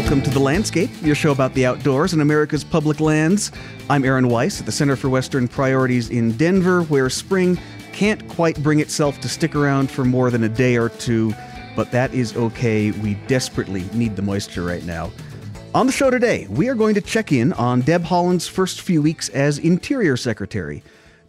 Welcome to The Landscape, your show about the outdoors and America's public lands. I'm Aaron Weiss at the Center for Western Priorities in Denver, where spring can't quite bring itself to stick around for more than a day or two, but that is okay. We desperately need the moisture right now. On the show today, we are going to check in on Deb Haaland's first few weeks as Interior Secretary.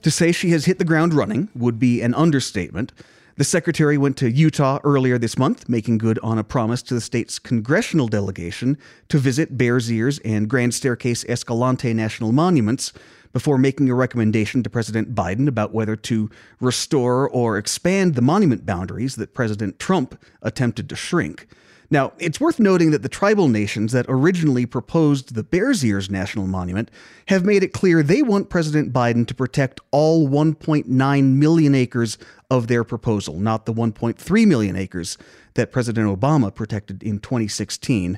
To say she has hit the ground running would be an understatement. The secretary went to Utah earlier this month, making good on a promise to the state's congressional delegation to visit Bears Ears and Grand Staircase Escalante National Monuments before making a recommendation to President Biden about whether to restore or expand the monument boundaries that President Trump attempted to shrink. Now, it's worth noting that the tribal nations that originally proposed the Bears Ears National Monument have made it clear they want President Biden to protect all 1.9 million acres of their proposal, not the 1.3 million acres that President Obama protected in 2016.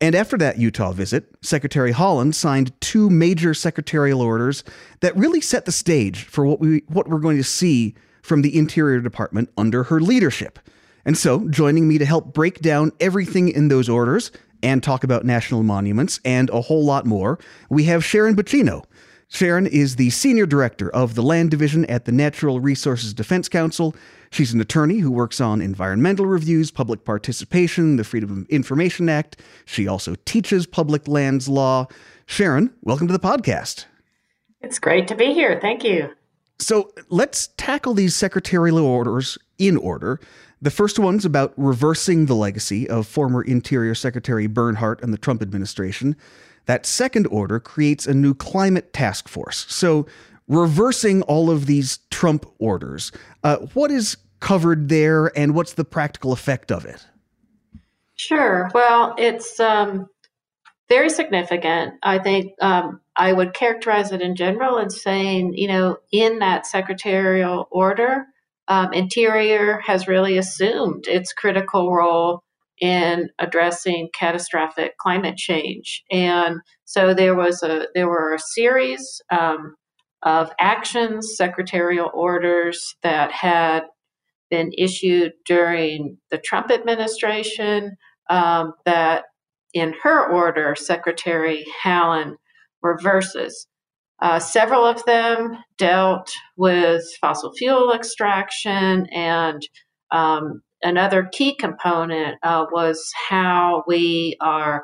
And after that Utah visit, Secretary Haaland signed two major secretarial orders that really set the stage for what we what we're going to see from the Interior Department under her leadership. And so, joining me to help break down everything in those orders and talk about national monuments and a whole lot more, we have Sharon Buccino. Sharon is the Senior Director of the Land Division at the Natural Resources Defense Council. She's an attorney who works on environmental reviews, public participation, the Freedom of Information Act. She also teaches public lands law. Sharon, welcome to the podcast. It's great to be here. Thank you. So let's tackle these secretarial orders in order. The first one's about reversing the legacy of former Interior Secretary Bernhardt and the Trump administration. That second order creates a new climate task force. So, reversing all of these Trump orders, uh, what is covered there and what's the practical effect of it? Sure. Well, it's um, very significant. I think um, I would characterize it in general as saying, you know, in that secretarial order, um, Interior has really assumed its critical role in addressing catastrophic climate change. And so there was a there were a series um, of actions, secretarial orders that had been issued during the Trump administration um, that in her order, Secretary Haaland reverses. Uh, several of them dealt with fossil fuel extraction, and um, another key component uh, was how we are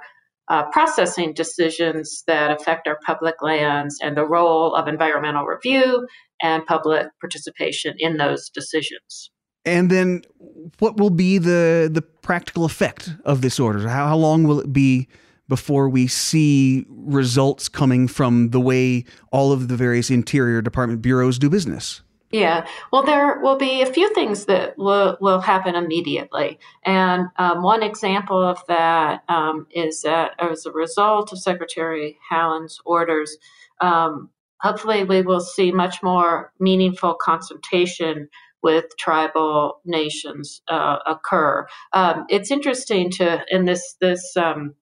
uh, processing decisions that affect our public lands and the role of environmental review and public participation in those decisions. And then, what will be the the practical effect of this order? How, how long will it be? Before we see results coming from the way all of the various Interior Department bureaus do business? Yeah, well, there will be a few things that will, will happen immediately. And um, one example of that um, is that as a result of Secretary Haaland's orders, um, hopefully we will see much more meaningful consultation with tribal nations uh, occur. Um, it's interesting to, in this, this um,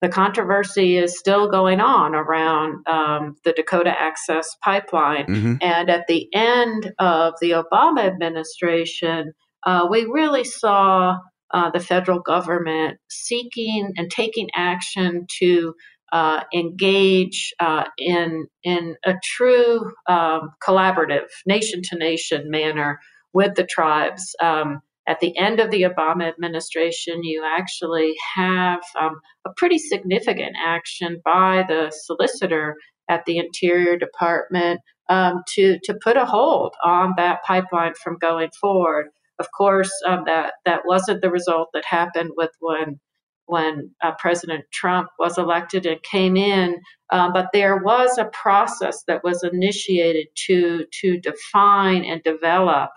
the controversy is still going on around um, the Dakota Access Pipeline. Mm-hmm. And at the end of the Obama administration, uh, we really saw uh, the federal government seeking and taking action to uh, engage uh, in in a true um, collaborative, nation to nation manner with the tribes. Um, at the end of the Obama administration, you actually have um, a pretty significant action by the solicitor at the Interior Department um, to to put a hold on that pipeline from going forward. Of course, um, that that wasn't the result that happened with when when uh, President Trump was elected and came in, um, but there was a process that was initiated to to define and develop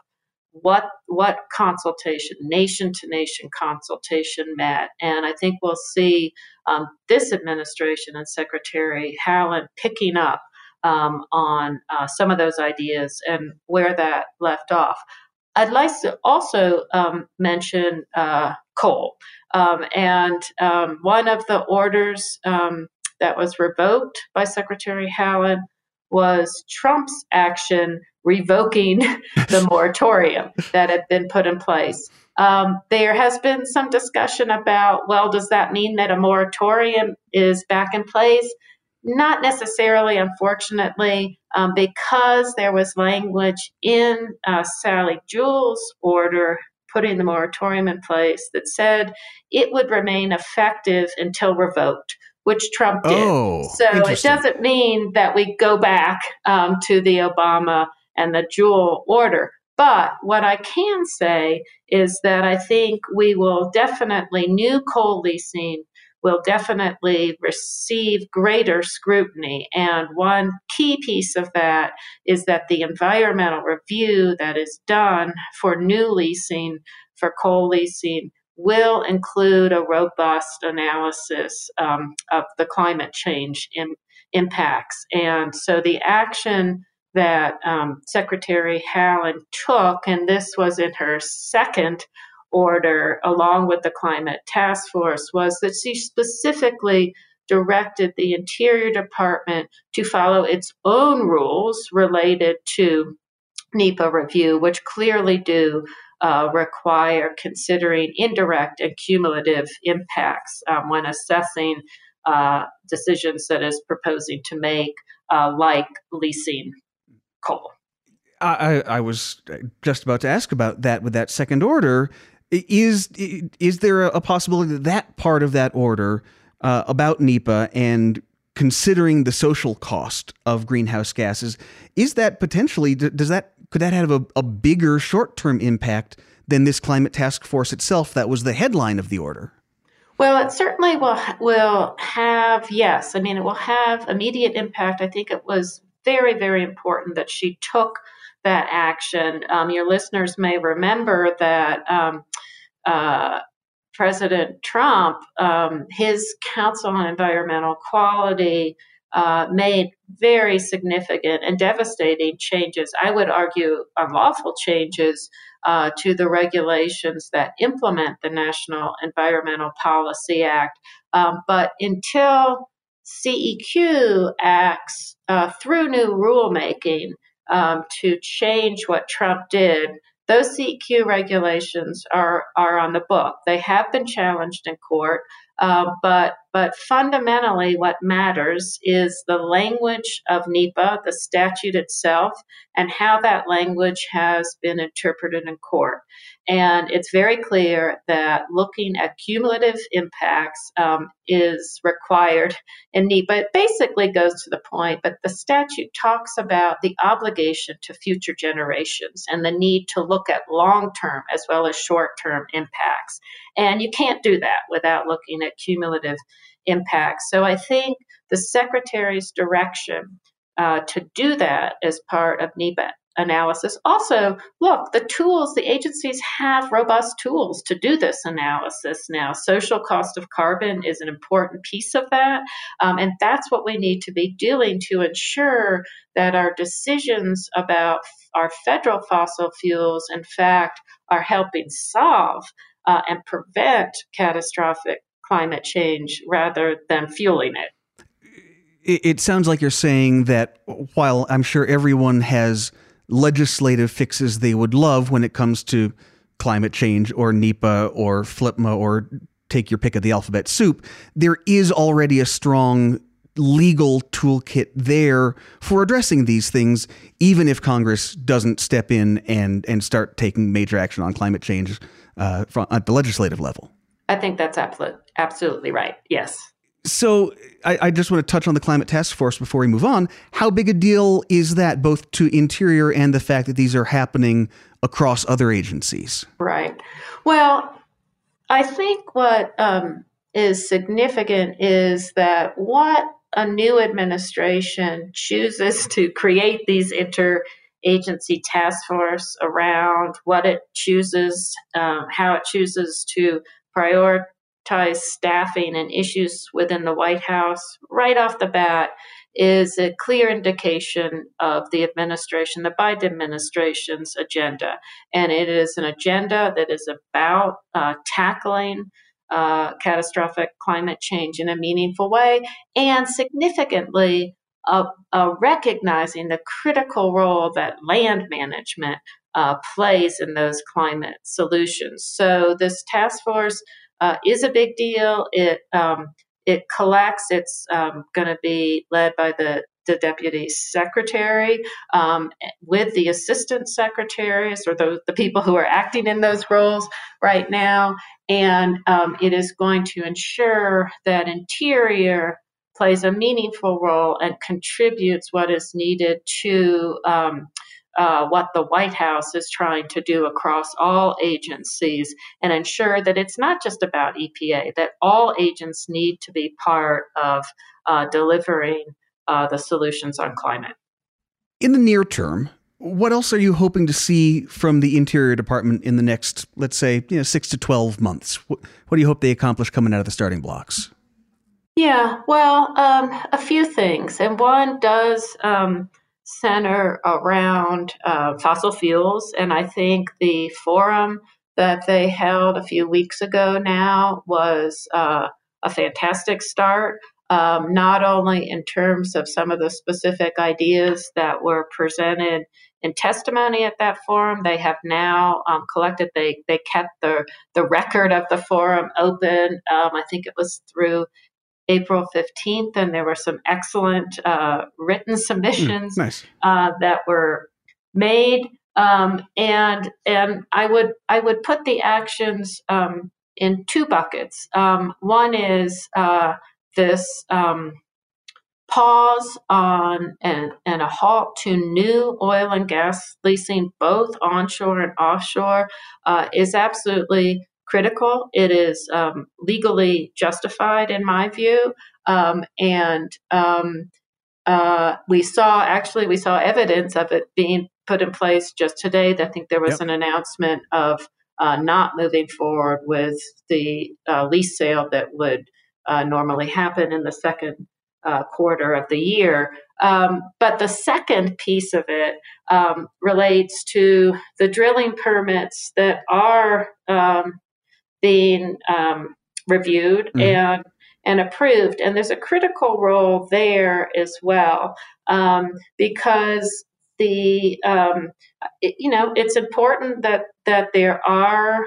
what what consultation, nation to nation consultation met, and I think we'll see um, this administration and Secretary Haaland picking up um, on uh, some of those ideas and where that left off. I'd like to also um, mention uh, coal, um, and um, one of the orders um, that was revoked by Secretary Haaland was Trump's action revoking the moratorium that had been put in place. Um, there has been some discussion about well, does that mean that a moratorium is back in place? Not necessarily, unfortunately, um, because there was language in uh, Sally Jewell's order putting the moratorium in place that said it would remain effective until revoked, which Trump did. Oh, so it doesn't mean that we go back um, to the Obama and the Jewell order. But what I can say is that I think we will definitely, new coal leasing will definitely receive greater scrutiny. And one key piece of that is that the environmental review that is done for new leasing, for coal leasing, will include a robust analysis um, of the climate change in, impacts. And so the action that um, Secretary Haaland took, and this was in her second order, along with the climate task force, was that she specifically directed the Interior Department to follow its own rules related to NEPA review, which clearly do uh, require considering indirect and cumulative impacts um, when assessing uh, decisions that is proposing to make, uh, like leasing coal. I, I was just about to ask about that with that second order. Is is there a possibility that that part of that order uh, about NEPA and considering the social cost of greenhouse gases is that potentially does that could that have a, a bigger short term impact than this climate task force itself that was the headline of the order? Well, it certainly will will have yes. I mean, it will have immediate impact. I think it was very very important that she took that action. Um, your listeners may remember that um, uh, President Trump, um, his Council on Environmental Quality uh, made very significant and devastating changes, I would argue unlawful changes uh, to the regulations that implement the National Environmental Policy Act. Um, but until CEQ acts uh, through new rulemaking um, to change what Trump did, those CEQ regulations are, are on the book. They have been challenged in court, uh, but, but fundamentally, what matters is the language of NEPA, the statute itself, and how that language has been interpreted in court. And it's very clear that looking at cumulative impacts um, is required in NEPA. It basically goes to the point, but the statute talks about the obligation to future generations and the need to look at long term as well as short term impacts. And you can't do that without looking at cumulative impacts. So I think the Secretary's direction uh, to do that as part of NEPA analysis. Also, look, the tools, the agencies have robust tools to do this analysis now. Social cost of carbon is an important piece of that. Um, and that's what we need to be doing to ensure that our decisions about our federal fossil fuels, in fact, are helping solve uh, and prevent catastrophic climate change rather than fueling it. It sounds like you're saying that while I'm sure everyone has legislative fixes they would love when it comes to climate change or NEPA or FLPMA or take your pick of the alphabet soup, there is already a strong legal toolkit there for addressing these things, even if Congress doesn't step in and, and start taking major action on climate change uh, from, at the legislative level. I think that's absolute, absolutely right. Yes. So I, I, just want to touch on the climate task force before we move on. How big a deal is that, both to Interior and the fact that these are happening across other agencies? Right. Well, I think what um, is significant is that what a new administration chooses to create these interagency task force around, what it chooses, um, how it chooses to prioritize staffing and issues within the White House right off the bat is a clear indication of the administration, the Biden administration's agenda. And it is an agenda that is about uh, tackling uh, catastrophic climate change in a meaningful way and significantly uh, uh, recognizing the critical role that land management uh, plays in those climate solutions. So this task force uh, is a big deal. It um, it collects. It's um, going to be led by the the deputy secretary um, with the assistant secretaries or the, the people who are acting in those roles right now. And um, it is going to ensure that Interior plays a meaningful role and contributes what is needed to um, uh, what the White House is trying to do across all agencies and ensure that it's not just about EPA, that all agents need to be part of uh, delivering uh, the solutions on climate. In the near term, what else are you hoping to see from the Interior Department in the next, let's say, you know, six to 12 months? What, what do you hope they accomplish coming out of the starting blocks? Yeah, well, um, a few things. And one does um, center around uh, fossil fuels. And I think the forum that they held a few weeks ago now was uh, a fantastic start um, not only in terms of some of the specific ideas that were presented in testimony at that forum. They have now um, collected. They they kept the the record of the forum open. Um, I think it was through April fifteenth, and there were some excellent uh, written submissions mm, nice. uh, that were made. Um, and and I would I would put the actions um, in two buckets. Um, one is uh, this um, pause on and, and a halt to new oil and gas leasing, both onshore and offshore, uh, is absolutely critical. It is um, legally justified, in my view. Um, and um, uh, we saw, actually, we saw evidence of it being put in place just today. I think there was yep. an announcement of uh, not moving forward with the uh, lease sale that would uh, normally happen in the second uh, quarter of the year. Um, but the second piece of it um, relates to the drilling permits that are um, being um, reviewed mm-hmm. and and approved. And there's a critical role there as well um, because the um, it, you know it's important that that there are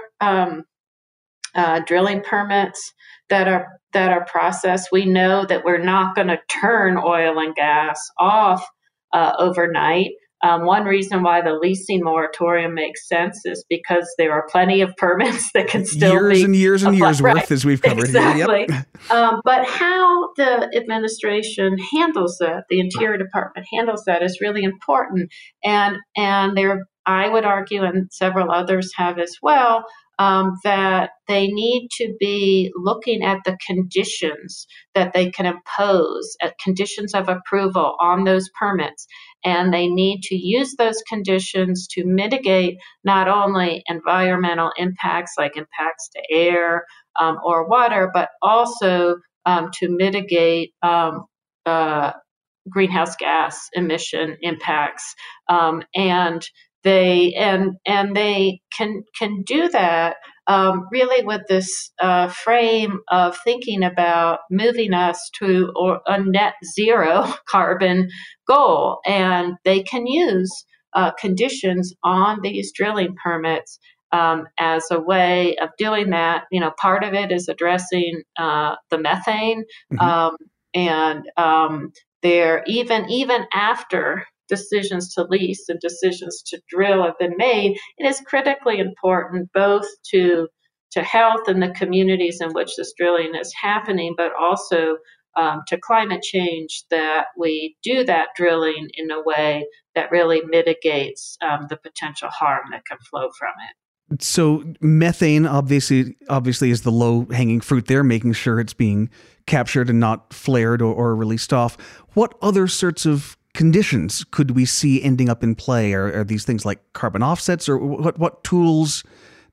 uh, drilling permits that are that are processed. We know that we're not going to turn oil and gas off uh, overnight. Um, one reason why the leasing moratorium makes sense is because there are plenty of permits that can still be. years and years and years right. worth, as we've covered exactly. here. Yep. Um, but how the administration handles that, the Interior Department handles that, is really important. And and there, I would argue, and several others have as well, um, that they need to be looking at the conditions that they can impose, at conditions of approval on those permits. And they need to use those conditions to mitigate not only environmental impacts like impacts to air um, or water, but also um, to mitigate um, uh, greenhouse gas emission impacts. Um, and they and and they can can do that um, really with this uh, frame of thinking about moving us to a net zero carbon goal, and they can use uh, conditions on these drilling permits um, as a way of doing that. You know, part of it is addressing uh, the methane, mm-hmm. um, and um, there even even after decisions to lease and decisions to drill have been made, it is critically important both to to health and the communities in which this drilling is happening, but also um, to climate change that we do that drilling in a way that really mitigates um, the potential harm that can flow from it. So methane obviously obviously is the low hanging fruit there, making sure it's being captured and not flared or, or released off. What other sorts of conditions could we see ending up in play? Are, are these things like carbon offsets, or what what tools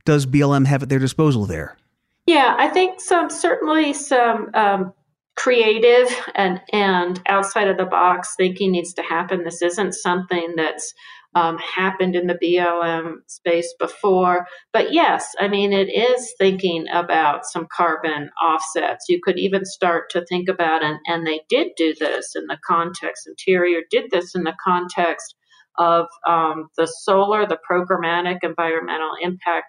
does BLM have at their disposal there? Yeah, I think some certainly some um, creative and and outside of the box thinking needs to happen. This isn't something that's um, happened in the BLM space before. But yes, I mean, it is thinking about some carbon offsets. You could even start to think about, and, and they did do this in the context, Interior did this in the context of um, the solar, the programmatic environmental impact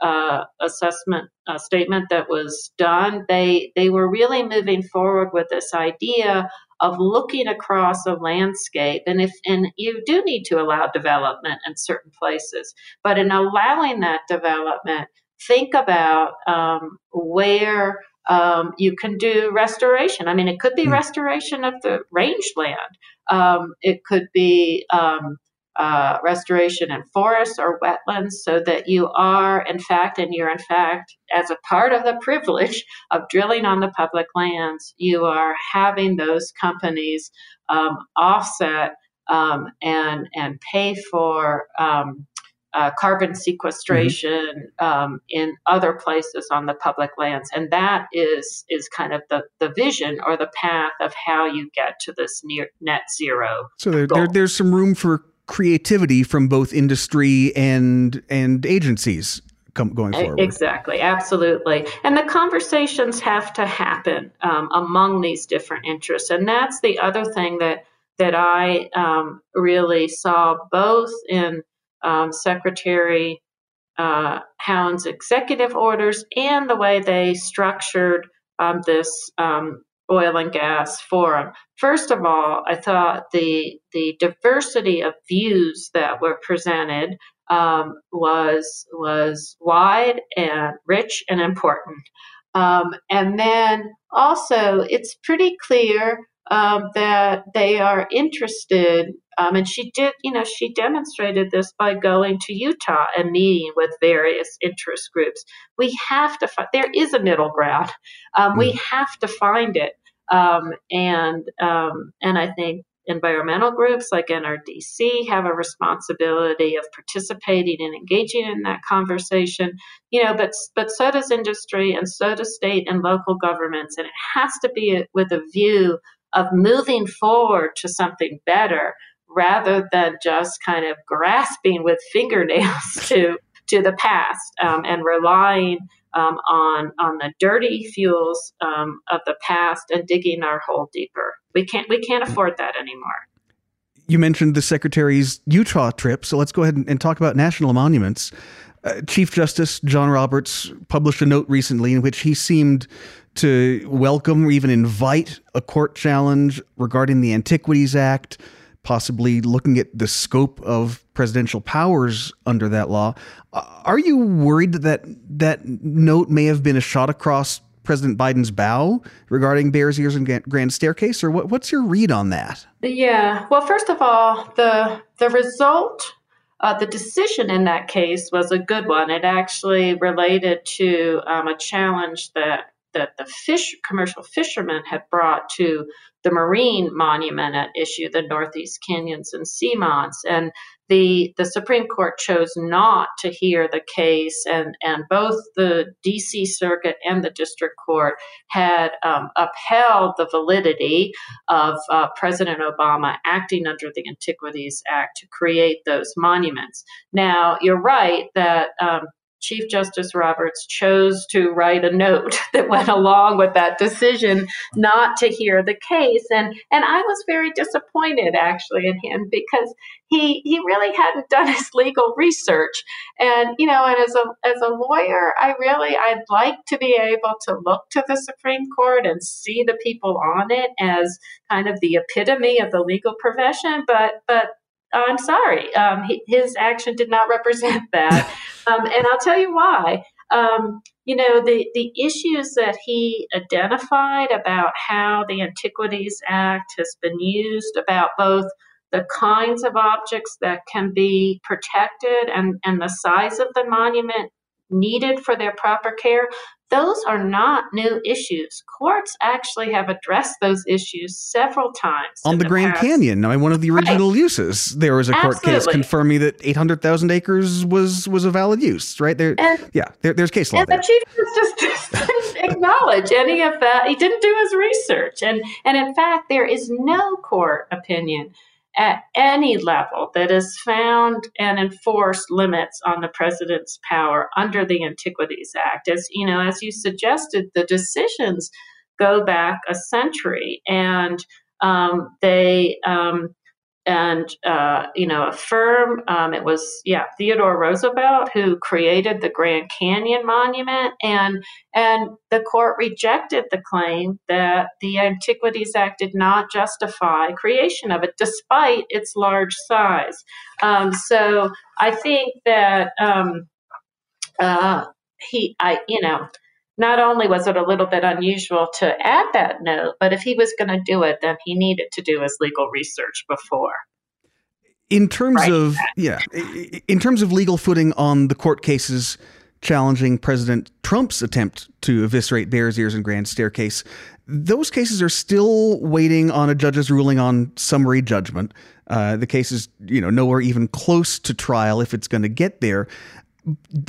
uh, assessment uh, statement that was done, they they were really moving forward with this idea of looking across a landscape. And if and you do need to allow development in certain places, but in allowing that development, think about um, where um, you can do restoration. I mean, it could be mm. restoration of the rangeland. Um, it could be um, uh, restoration in forests or wetlands so that you are, in fact, and you're in fact, as a part of the privilege of drilling on the public lands, you are having those companies um, offset um, and, and pay for. Um, uh, carbon sequestration mm-hmm. um, in other places on the public lands, and that is is kind of the the vision or the path of how you get to this near net zero. So there, there there's some room for creativity from both industry and and agencies come, going forward. Exactly, absolutely. And the conversations have to happen um, among these different interests, and that's the other thing that that I um, really saw both in um, Secretary uh, Haaland's executive orders and the way they structured um, this um, oil and gas forum. First of all, I thought the the diversity of views that were presented um, was was wide and rich and important. Um, and then also, it's pretty clear um, that they are interested. Um, and she did, you know, she demonstrated this by going to Utah and meeting with various interest groups. We have to find, there is a middle ground. Um, we mm. have to find it. Um, and um, and I think environmental groups like NRDC have a responsibility of participating and engaging in that conversation. You know, but but so does industry, and so does state and local governments, and it has to be with a view of moving forward to something better rather than just kind of grasping with fingernails to to the past um, and relying um, on on the dirty fuels um, of the past and digging our hole deeper. We can't we can't afford that anymore. You mentioned the secretary's Utah trip, so let's go ahead and, and talk about national monuments. Uh, Chief Justice John Roberts published a note recently in which he seemed to welcome or even invite a court challenge regarding the Antiquities Act possibly looking at the scope of presidential powers under that law. Are you worried that that, that note may have been a shot across President Biden's bow regarding Bears Ears and Grand Staircase, or what, what's your read on that? Yeah. Well, first of all, the the result, uh, the decision in that case was a good one. It actually related to um, a challenge that that the fish commercial fishermen had brought to the marine monument at issue, the Northeast Canyons and Seamounts. And the, the Supreme Court chose not to hear the case, and, and both the DC Circuit and the District Court had um, upheld the validity of uh, President Obama acting under the Antiquities Act to create those monuments. Now, you're right that um, Chief Justice Roberts chose to write a note that went along with that decision not to hear the case. And, and I was very disappointed actually in him because he, he really hadn't done his legal research. And, you know, and as a, as a lawyer, I really, I'd like to be able to look to the Supreme Court and see the people on it as kind of the epitome of the legal profession. But, but I'm sorry, um, his action did not represent that. Um, and I'll tell you why. Um, you know, the, the issues that he identified about how the Antiquities Act has been used, about both the kinds of objects that can be protected and, and the size of the monument needed for their proper care, those are not new issues. Courts actually have addressed those issues several times. On the, the, Grand past. Canyon, I mean, one of the original right. uses, there was a Absolutely. court case confirming that 800,000 acres was was a valid use, right? There, and, yeah, there, there's case law and there. the chief just didn't acknowledge any of that. He didn't do his research. And, and in fact, there is no court opinion at any level that has found and enforced limits on the president's power under the Antiquities Act. As you know, as you suggested, the decisions go back a century, and um, they um, and uh, you know affirm um, it was yeah Theodore Roosevelt who created the Grand Canyon Monument, and and the court rejected the claim that the Antiquities Act did not justify creation of it, despite its large size. Um, so I think that um, uh, he, I you know not only was it a little bit unusual to add that note, but if he was going to do it, then he needed to do his legal research before. In terms right. of yeah, in terms of legal footing on the court cases challenging President Trump's attempt to eviscerate Bears Ears and Grand Staircase, those cases are still waiting on a judge's ruling on summary judgment. Uh, the case is, you know, nowhere even close to trial if it's going to get there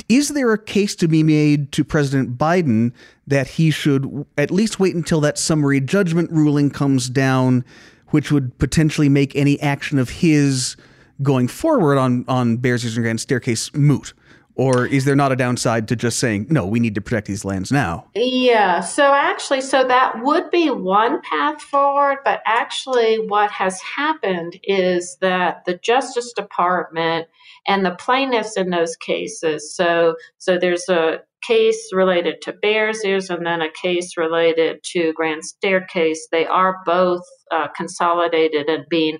is there a case to be made to President Biden that he should at least wait until that summary judgment ruling comes down, which would potentially make any action of his going forward on on Bears Ears and Grand Staircase moot? Or is there not a downside to just saying, no, we need to protect these lands now? Yeah, so actually, so that would be one path forward, but actually, what has happened is that the Justice Department and the plaintiffs in those cases, so, so there's a case related to Bears Ears and then a case related to Grand Staircase, they are both uh, consolidated and being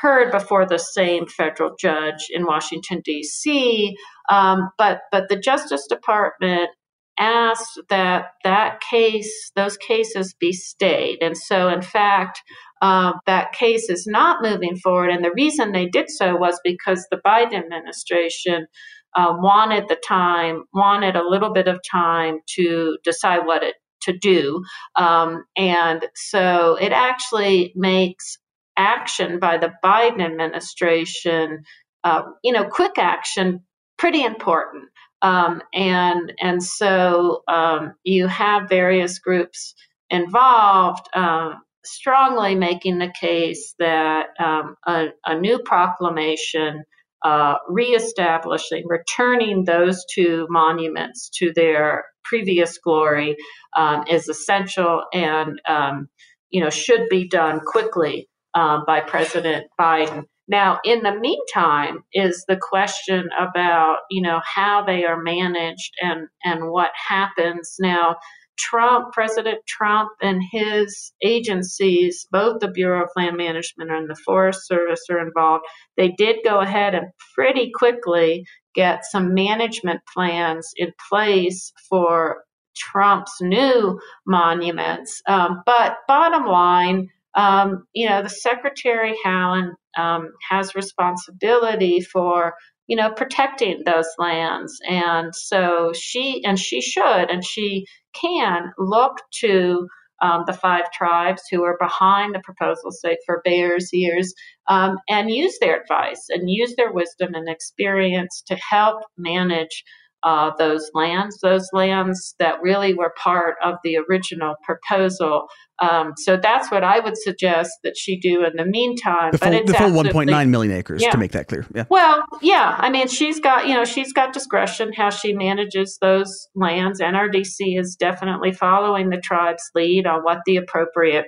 heard before the same federal judge in Washington, D.C. Um, but, but the Justice Department asked that that case, those cases be stayed. And so, in fact, uh, that case is not moving forward. And the reason they did so was because the Biden administration uh, wanted the time, wanted a little bit of time to decide what it to do. Um, and so it actually makes action by the Biden administration, uh, you know, quick action, pretty important. Um, and and so um, you have various groups involved uh, strongly making the case that um, a, a, new proclamation uh, reestablishing, returning those two monuments to their previous glory um, is essential and um, you know should be done quickly um, by President Biden. Now, in the meantime, is the question about you know how they are managed and and what happens now. Trump, President Trump, and his agencies, both the Bureau of Land Management and the Forest Service, are involved. They did go ahead and pretty quickly get some management plans in place for Trump's new monuments. Um, but bottom line, um, you know, the Secretary Haaland um, has responsibility for, you know, protecting those lands, and so she and she should and she can look to um, the five tribes who are behind the proposal, say for Bears Ears, um, and use their advice and use their wisdom and experience to help manage uh, those lands, those lands that really were part of the original proposal. Um, so that's what I would suggest that she do in the meantime. The full, the full 1.9 million acres, yeah. to make that clear. Yeah. Well, yeah. I mean, she's got you know she's got discretion how she manages those lands. NRDC is definitely following the tribe's lead on what the appropriate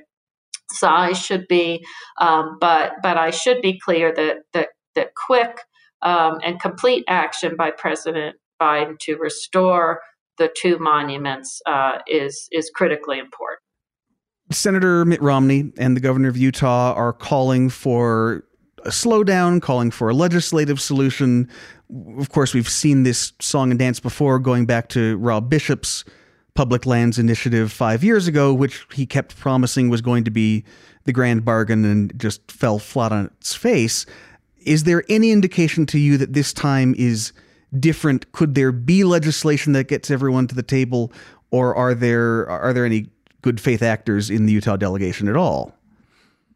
size should be. Um, but but I should be clear that that that quick um, and complete action by President To restore the two monuments uh, is is critically important. Senator Mitt Romney and the governor of Utah are calling for a slowdown, calling for a legislative solution. Of course, we've seen this song and dance before, going back to Rob Bishop's public lands initiative five years ago, which he kept promising was going to be the grand bargain and just fell flat on its face. Is there any indication to you that this time is different? Could there be legislation that gets everyone to the table, or are there are there any good faith actors in the Utah delegation at all?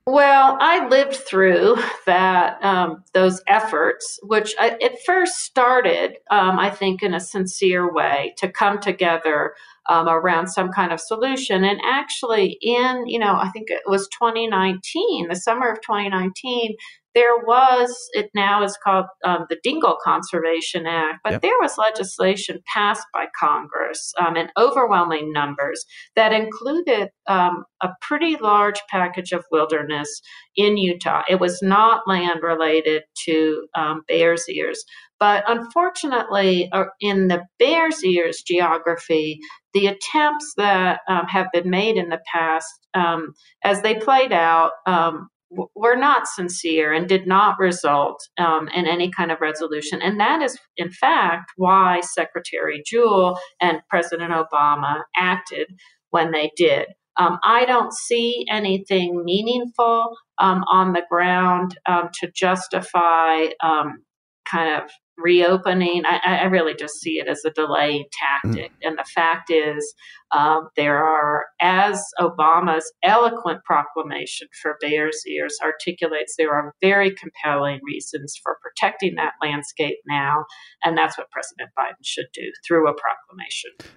Well, I lived through that um, those efforts, which I, it first started, um, I think, in a sincere way to come together um, around some kind of solution. And actually, in you know, I think it was 2019, the summer of 2019, there was, it now is called um, the Dingell Conservation Act, but yep. there was legislation passed by Congress um, in overwhelming numbers that included um, a pretty large package of wilderness in Utah. It was not land related to um, Bears Ears. But unfortunately, uh, in the Bears Ears geography, the attempts that um, have been made in the past, um, as they played out, um, were not sincere and did not result um, in any kind of resolution. And that is, in fact, why Secretary Jewell and President Obama acted when they did. Um, I don't see anything meaningful um, on the ground um, to justify um, kind of reopening. I, I, really just see it as a delaying tactic. Mm. And the fact is, um, there are, as Obama's eloquent proclamation for Bears Ears articulates, there are very compelling reasons for protecting that landscape now. And that's what President Biden should do through a proclamation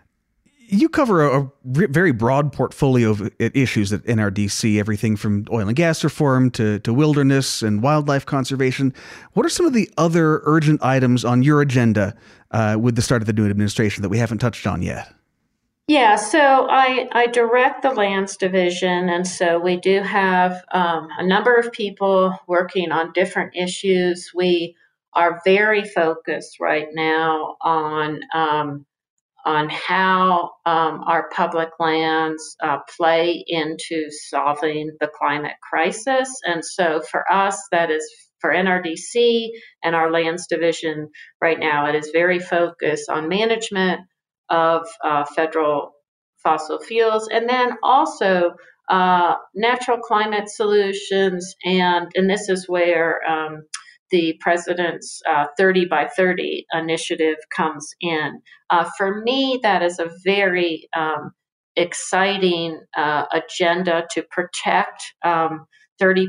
you cover a, a, very broad portfolio of issues at NRDC, everything from oil and gas reform to, to wilderness and wildlife conservation. What are some of the other urgent items on your agenda uh, with the start of the new administration that we haven't touched on yet? Yeah, so I, I direct the lands division, and so we do have um, a number of people working on different issues. We are very focused right now on um, on how um, our public lands uh, play into solving the climate crisis. And so for us, that is for NRDC and our lands division right now, it is very focused on management of uh, federal fossil fuels and then also uh, natural climate solutions. And, and this is where um, the president's uh, 30 by 30 initiative comes in. Uh, for me, that is a very um, exciting uh, agenda to protect um, 30%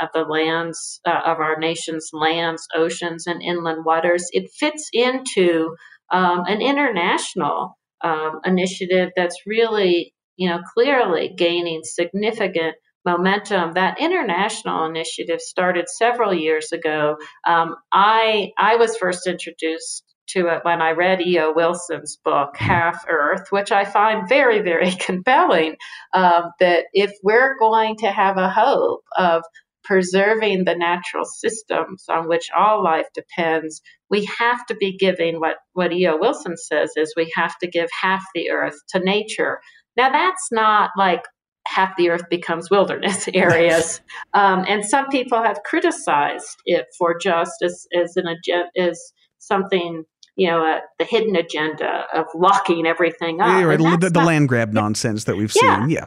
of the lands uh, of our nation's lands, oceans, and inland waters. It fits into um, an international um, initiative that's really, you know, clearly gaining significant momentum. That international initiative started several years ago. Um, I I was first introduced to it when I read E.O. Wilson's book, mm-hmm. Half Earth, which I find very, very compelling. Um, that if we're going to have a hope of preserving the natural systems on which all life depends, we have to be giving what, what E.O. Wilson says is we have to give half the earth to nature. Now, that's not like half the earth becomes wilderness areas. um, and some people have criticized it for just as, as an agenda, as something, you know, uh, the hidden agenda of locking everything up. Yeah, right. The, the not, land grab nonsense that we've yeah. seen. Yeah.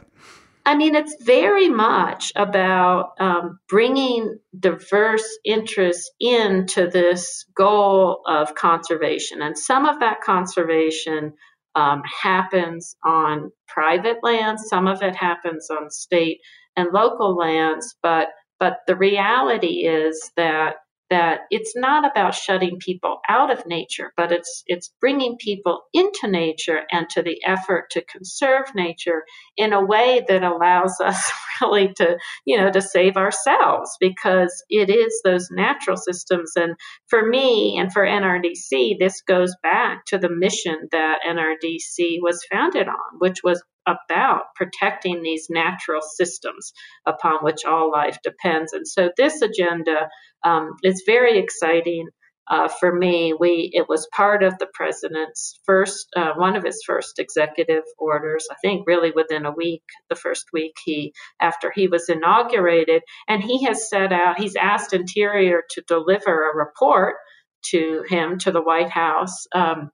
I mean, it's very much about um, bringing diverse interests into this goal of conservation. And some of that conservation um, happens on private lands, some of it happens on state and local lands, but but the reality is that that it's not about shutting people out of nature, but it's it's bringing people into nature and to the effort to conserve nature in a way that allows us really to you know to save ourselves because it is those natural systems. And for me and for NRDC this goes back to the mission that NRDC was founded on, which was about protecting these natural systems upon which all life depends. And so this agenda um, is very exciting. Uh, for me, we it was part of the president's first uh, one of his first executive orders. I think really within a week, the first week he after he was inaugurated, and he has set out. He's asked Interior to deliver a report to him to the White House. Um,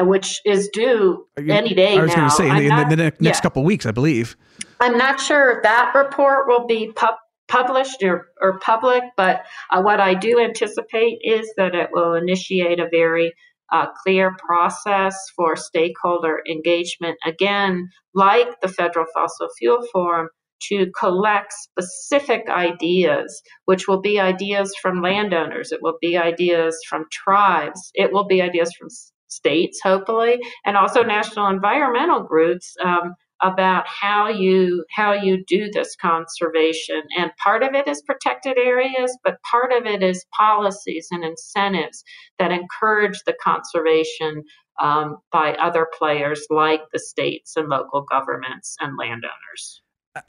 which is due any day I was going to say in, the, not, the next yeah. couple weeks, I believe. I'm not sure if that report will be pub- published or, or public, but uh, what I do anticipate is that it will initiate a very uh, clear process for stakeholder engagement. Again, like the Federal Fossil Fuel Forum, to collect specific ideas, which will be ideas from landowners, it will be ideas from tribes, it will be ideas from states, hopefully, and also national environmental groups um, about how you how you do this conservation. And part of it is protected areas but part of it is policies and incentives that encourage the conservation um, by other players like the states and local governments and landowners.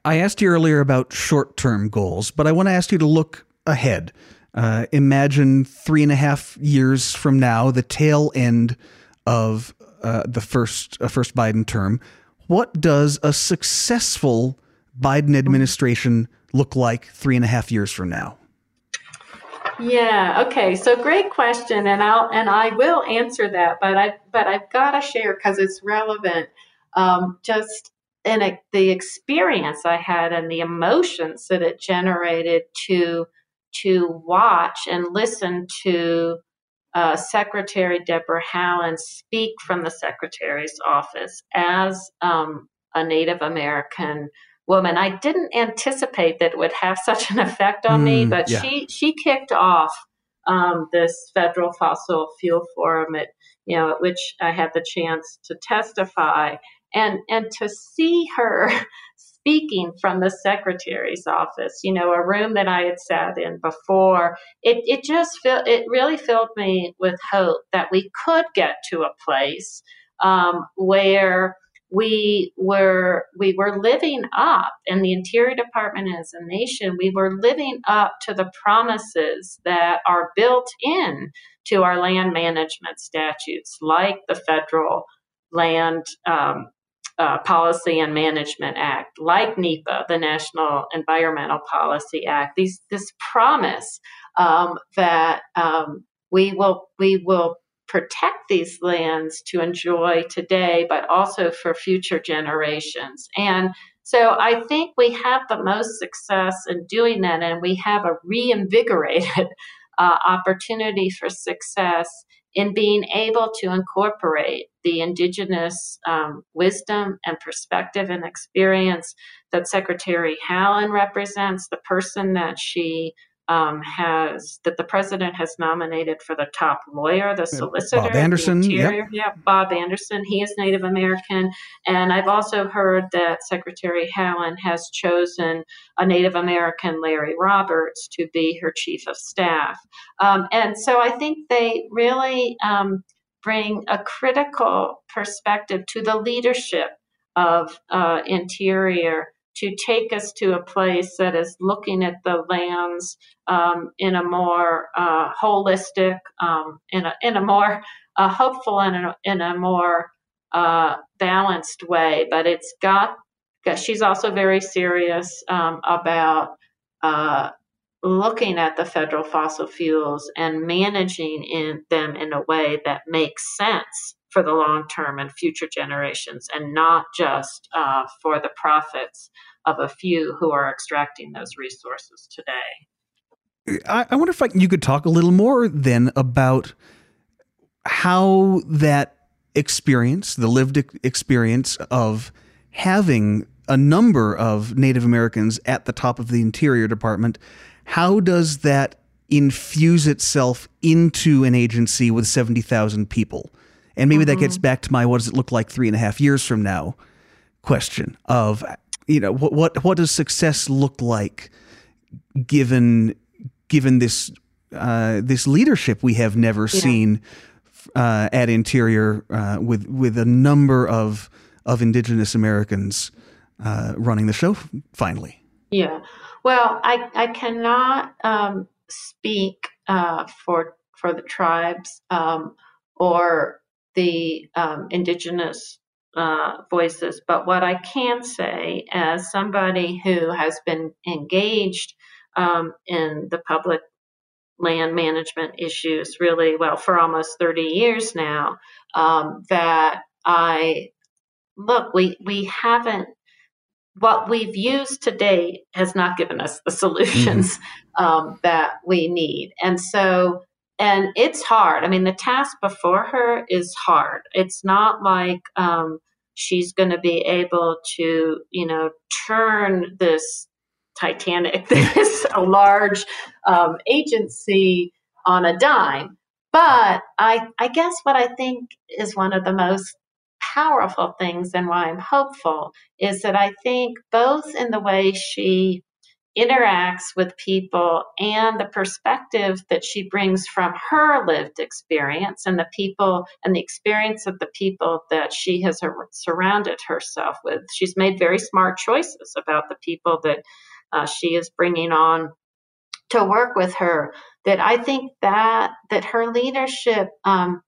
I asked you earlier about short-term goals but i want to ask you to look ahead uh, imagine three and a half years from now the tail end of uh, the first uh, first Biden term what does a successful Biden administration look like three and a half years from now? Yeah. Okay. So great question, and I'll and I will answer that, but I but I've got to share because it's relevant. Um, just in a, the experience I had and the emotions that it generated to to watch and listen to uh, Secretary Deborah Haaland speak from the Secretary's office as um, a Native American woman. I didn't anticipate that it would have such an effect on mm, me, but yeah. she she kicked off um, this federal fossil fuel forum at you know at which I had the chance to testify and and to see her speaking from the secretary's office, you know, a room that I had sat in before, it, it just felt, it really filled me with hope that we could get to a place um, where we were we were living up in the interior department as a nation we were living up to the promises that are built in to our land management statutes like the federal land um, uh, Policy and Management Act, like NEPA, the National Environmental Policy Act, these this promise um, that um, we will we will protect these lands to enjoy today, but also for future generations. And so I think we have the most success in doing that, and we have a reinvigorated uh, opportunity for success in being able to incorporate the indigenous um, wisdom and perspective and experience that Secretary Haaland represents, the person that she um, has that the president has nominated for the top lawyer, the solicitor, Bob Anderson. Yep. Yeah, Bob Anderson. He is Native American, and I've also heard that Secretary Haaland has chosen a Native American, Larry Roberts, to be her chief of staff. Um, and so I think they really um, bring a critical perspective to the leadership of uh, Interior to take us to a place that is looking at the lands um, in a more uh, holistic, um, in, a, in a more uh, hopeful and in a, in a more uh, balanced way. But it's got, she's also very serious um, about uh, looking at the federal fossil fuels and managing in them in a way that makes sense for the long term and future generations and not just uh, for the profits of a few who are extracting those resources today. I, I wonder if I, you could talk a little more then about how that experience, the lived experience of having a number of Native Americans at the top of the Interior Department, how does that infuse itself into an agency with 70,000 people? And maybe mm-hmm. that gets mm-hmm. back to my what does it look like three and a half years from now question of you know what what what does success look like given given this uh, this leadership we have never yeah. seen uh, at Interior uh, with with a number of of Indigenous Americans uh, running the show finally. Yeah, well, I I cannot um, speak uh, for for the tribes um, or the um, Indigenous uh, voices. But what I can say, as somebody who has been engaged um, in the public land management issues really well for almost 30 years now, um, that I look, we, we haven't what we've used to date has not given us the solutions mm-hmm. um, that we need. And so and it's hard. I mean, the task before her is hard. It's not like um, she's going to be able to, you know, turn this Titanic, this a large um, agency on a dime. But I, I guess what I think is one of the most powerful things and why I'm hopeful is that I think both in the way she interacts with people and the perspective that she brings from her lived experience and the people and the experience of the people that she has surrounded herself with. She's made very smart choices about the people that uh, she is bringing on to work with her. That I think that that her leadership um,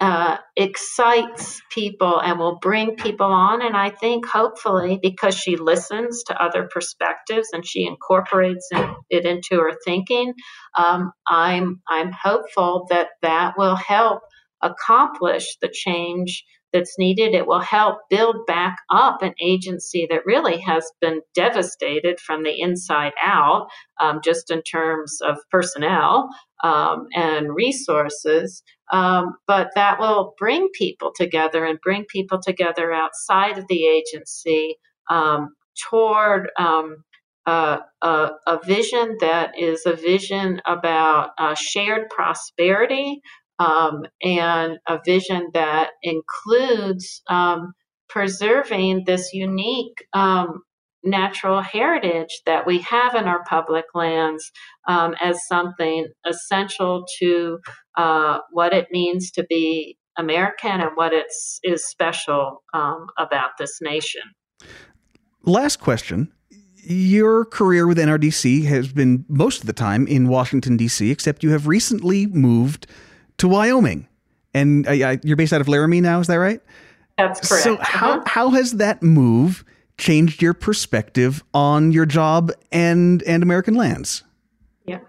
uh, excites people and will bring people on. And I think hopefully because she listens to other perspectives and she incorporates it into her thinking, um, I'm I'm hopeful that that will help accomplish the change that's needed. It will help build back up an agency that really has been devastated from the inside out, um, just in terms of personnel um, and resources. Um, but that will bring people together and bring people together outside of the agency um, toward. Uh, a, a, vision that is a vision about uh, shared prosperity um, and a vision that includes um, preserving this unique um, natural heritage that we have in our public lands um, as something essential to uh, what it means to be American and what it's, is special um, about this nation. Last question. Your career with NRDC has been most of the time in Washington, D.C., except you have recently moved to Wyoming. And uh, you're based out of Laramie now, is that right? That's correct. So, how, uh-huh. how has that move changed your perspective on your job and, and American lands? Yeah.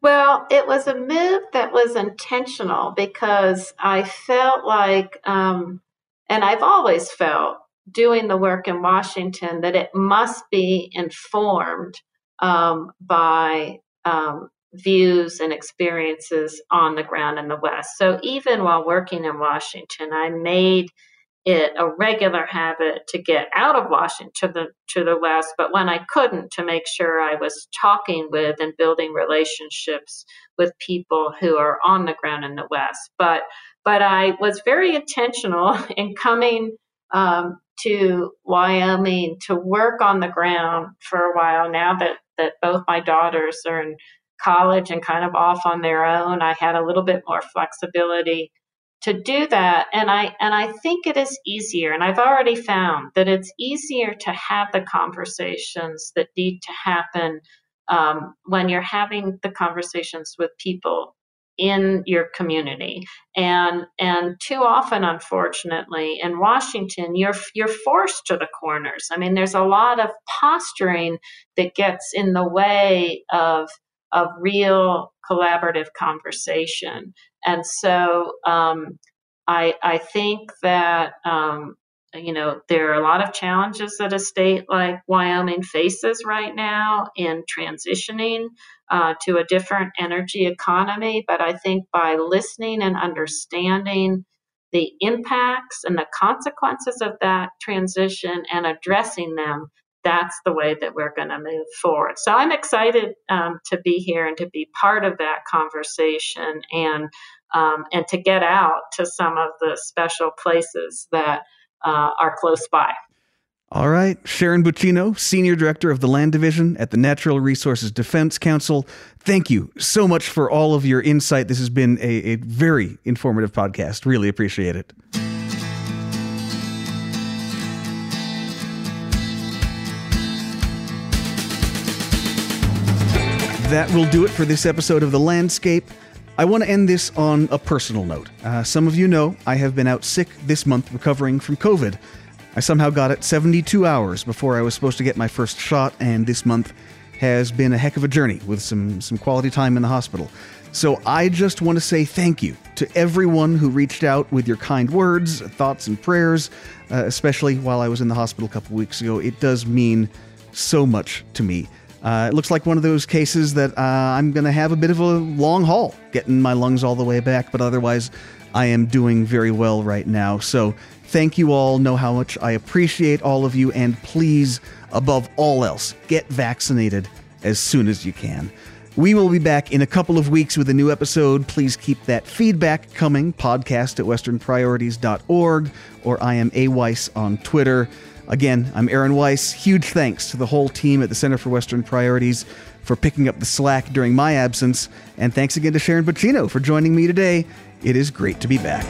Well, it was a move that was intentional because I felt like, um, and I've always felt doing the work in Washington, that it must be informed um, by um, views and experiences on the ground in the West. So even while working in Washington, I made it a regular habit to get out of Washington to the to the West, but when I couldn't, to make sure I was talking with and building relationships with people who are on the ground in the West. But but I was very intentional in coming um, to Wyoming to work on the ground for a while. Now that that both my daughters are in college and kind of off on their own. I had a little bit more flexibility to do that and I and I think it is easier and I've already found that it's easier to have the conversations that need to happen um, when you're having the conversations with people in your community and and too often unfortunately in Washington you're you're forced to the corners i mean there's a lot of posturing that gets in the way of of real collaborative conversation. And so um, I, I think that, um, you know, there are a lot of challenges that a state like Wyoming faces right now in transitioning uh, to a different energy economy. But I think by listening and understanding the impacts and the consequences of that transition and addressing them, that's the way that we're going to move forward. So I'm excited um, to be here and to be part of that conversation and um, and to get out to some of the special places that uh, are close by. All right, Sharon Buccino, Senior Director of the Land Division at the Natural Resources Defense Council. Thank you so much for all of your insight. This has been a, a very informative podcast. Really appreciate it. That will do it for this episode of The Landscape. I want to end this on a personal note. Uh, some of you know I have been out sick this month recovering from COVID. I somehow got it 72 hours before I was supposed to get my first shot, and this month has been a heck of a journey with some, some quality time in the hospital. So I just want to say thank you to everyone who reached out with your kind words, thoughts, and prayers, uh, especially while I was in the hospital a couple weeks ago. It does mean so much to me. Uh, it looks like one of those cases that uh, I'm going to have a bit of a long haul getting my lungs all the way back, but otherwise, I am doing very well right now. So, thank you all. Know how much I appreciate all of you, and please, above all else, get vaccinated as soon as you can. We will be back in a couple of weeks with a new episode. Please keep that feedback coming. Podcast at westernpriorities.org or I am A Weiss on Twitter. Again, I'm Aaron Weiss. Huge thanks to the whole team at the Center for Western Priorities for picking up the slack during my absence. And thanks again to Sharon Buccino for joining me today. It is great to be back.